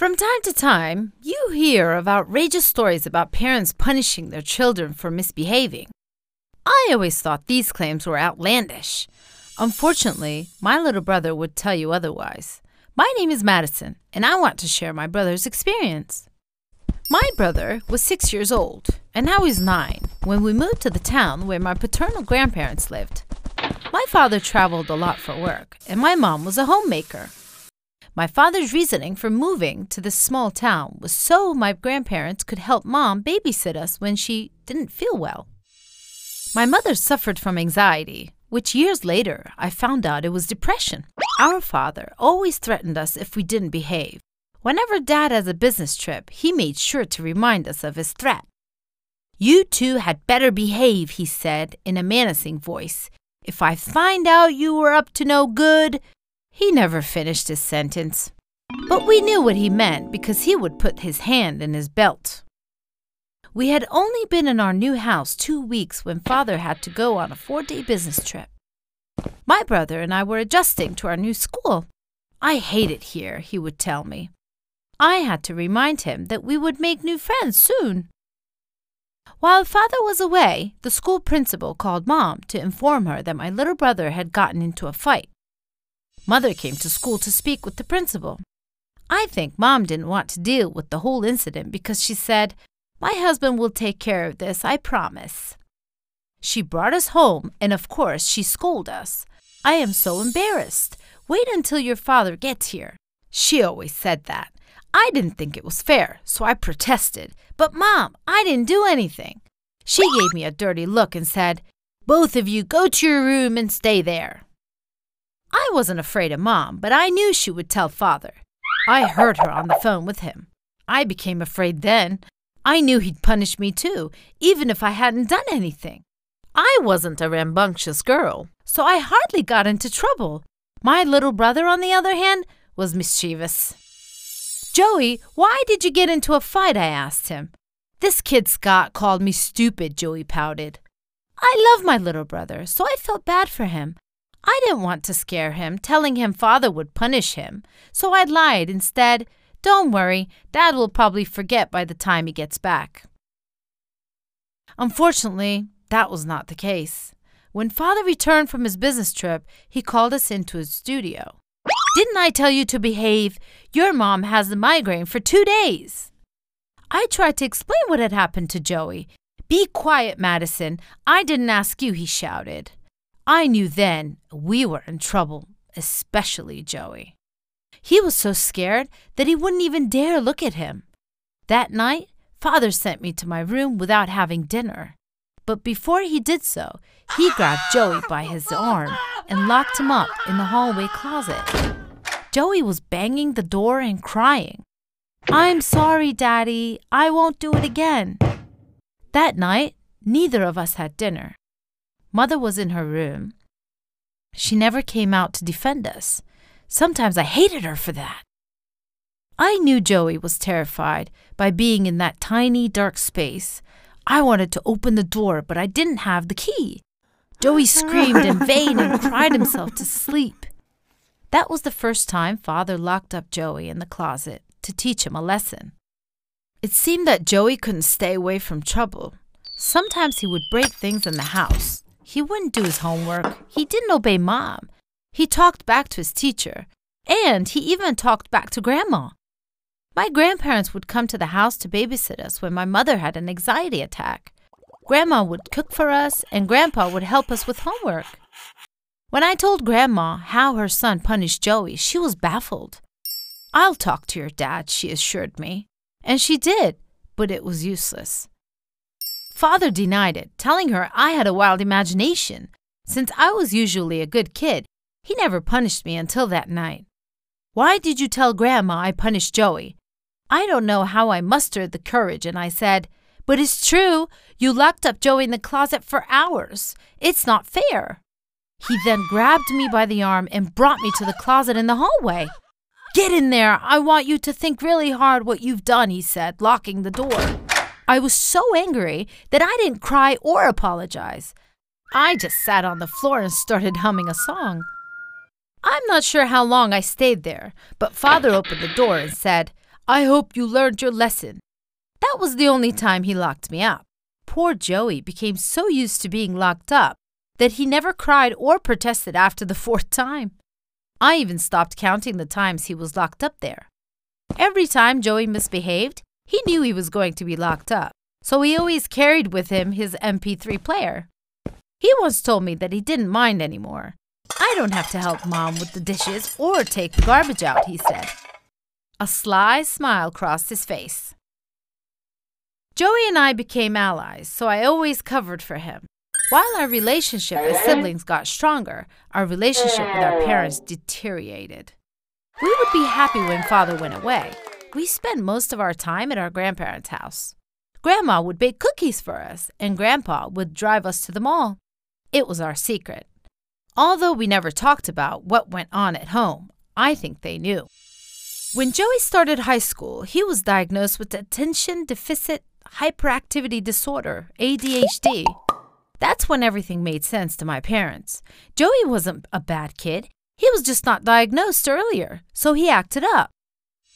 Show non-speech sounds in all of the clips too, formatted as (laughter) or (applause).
From time to time, you hear of outrageous stories about parents punishing their children for misbehaving. I always thought these claims were outlandish. Unfortunately, my little brother would tell you otherwise. My name is Madison, and I want to share my brother's experience. My brother was six years old, and I was nine when we moved to the town where my paternal grandparents lived. My father traveled a lot for work, and my mom was a homemaker. My father's reasoning for moving to this small town was so my grandparents could help mom babysit us when she didn't feel well. My mother suffered from anxiety, which years later I found out it was depression. Our father always threatened us if we didn't behave. Whenever dad has a business trip, he made sure to remind us of his threat. You two had better behave, he said in a menacing voice. If I find out you were up to no good, he never finished his sentence. But we knew what he meant because he would put his hand in his belt. We had only been in our new house two weeks when father had to go on a four day business trip. My brother and I were adjusting to our new school. I hate it here, he would tell me. I had to remind him that we would make new friends soon. While father was away, the school principal called mom to inform her that my little brother had gotten into a fight. Mother came to school to speak with the principal. I think mom didn't want to deal with the whole incident because she said, My husband will take care of this, I promise. She brought us home, and of course, she scolded us. I am so embarrassed. Wait until your father gets here. She always said that. I didn't think it was fair, so I protested. But, Mom, I didn't do anything. She gave me a dirty look and said, Both of you go to your room and stay there. I wasn't afraid of Mom, but I knew she would tell Father. I heard her on the phone with him. I became afraid then. I knew he'd punish me too, even if I hadn't done anything. I wasn't a rambunctious girl, so I hardly got into trouble. My little brother, on the other hand, was mischievous. Joey, why did you get into a fight? I asked him. This kid Scott called me stupid, Joey pouted. I love my little brother, so I felt bad for him. I didn't want to scare him, telling him father would punish him, so I lied instead. Don't worry, dad will probably forget by the time he gets back. Unfortunately, that was not the case. When father returned from his business trip, he called us into his studio. Didn't I tell you to behave? Your mom has the migraine for two days. I tried to explain what had happened to Joey. Be quiet, Madison. I didn't ask you, he shouted. I knew then we were in trouble, especially Joey. He was so scared that he wouldn't even dare look at him. That night, father sent me to my room without having dinner. But before he did so, he grabbed Joey by his arm and locked him up in the hallway closet. Joey was banging the door and crying. I'm sorry, Daddy. I won't do it again. That night, neither of us had dinner. Mother was in her room. She never came out to defend us. Sometimes I hated her for that. I knew Joey was terrified by being in that tiny, dark space. I wanted to open the door, but I didn't have the key. Joey (laughs) screamed in vain and cried himself to sleep. That was the first time father locked up Joey in the closet to teach him a lesson. It seemed that Joey couldn't stay away from trouble. Sometimes he would break things in the house. He wouldn't do his homework. He didn't obey mom. He talked back to his teacher. And he even talked back to grandma. My grandparents would come to the house to babysit us when my mother had an anxiety attack. Grandma would cook for us, and Grandpa would help us with homework. When I told Grandma how her son punished Joey, she was baffled. I'll talk to your dad, she assured me. And she did, but it was useless. Father denied it, telling her I had a wild imagination. Since I was usually a good kid, he never punished me until that night. Why did you tell Grandma I punished Joey? I don't know how I mustered the courage, and I said, But it's true. You locked up Joey in the closet for hours. It's not fair. He then grabbed me by the arm and brought me to the closet in the hallway. Get in there. I want you to think really hard what you've done, he said, locking the door. I was so angry that I didn't cry or apologize. I just sat on the floor and started humming a song. I'm not sure how long I stayed there, but father opened the door and said, I hope you learned your lesson. That was the only time he locked me up. Poor Joey became so used to being locked up that he never cried or protested after the (laughs) fourth time. I even stopped counting the times he was locked up there. Every time Joey misbehaved, he knew he was going to be locked up, so he always carried with him his MP3 player. He once told me that he didn't mind anymore. I don't have to help mom with the dishes or take the garbage out, he said. A sly smile crossed his face. Joey and I became allies, so I always covered for him. While our relationship as siblings got stronger, our relationship with our parents deteriorated. We would be happy when father went away. We spent most of our time at our grandparents' house. Grandma would bake cookies for us, and Grandpa would drive us to the mall. It was our secret. Although we never talked about what went on at home, I think they knew. When Joey started high school, he was diagnosed with attention deficit hyperactivity disorder, ADHD. That's when everything made sense to my parents. Joey wasn't a bad kid. He was just not diagnosed earlier, so he acted up.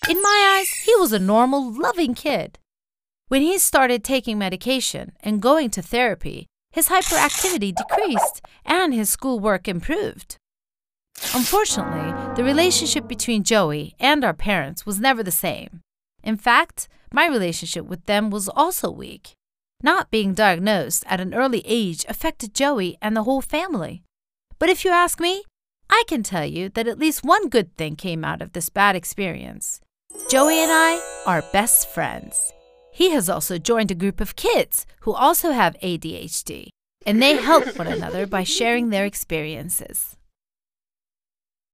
In my eyes, he was a normal, loving kid. When he started taking medication and going to therapy, his hyperactivity decreased and his schoolwork improved. Unfortunately, the relationship between Joey and our parents was never the same. In fact, my relationship with them was also weak. Not being diagnosed at an early age affected Joey and the whole family. But if you ask me, I can tell you that at least one good thing came out of this bad experience. Joey and I are best friends. He has also joined a group of kids who also have ADHD, and they help one another by sharing their experiences.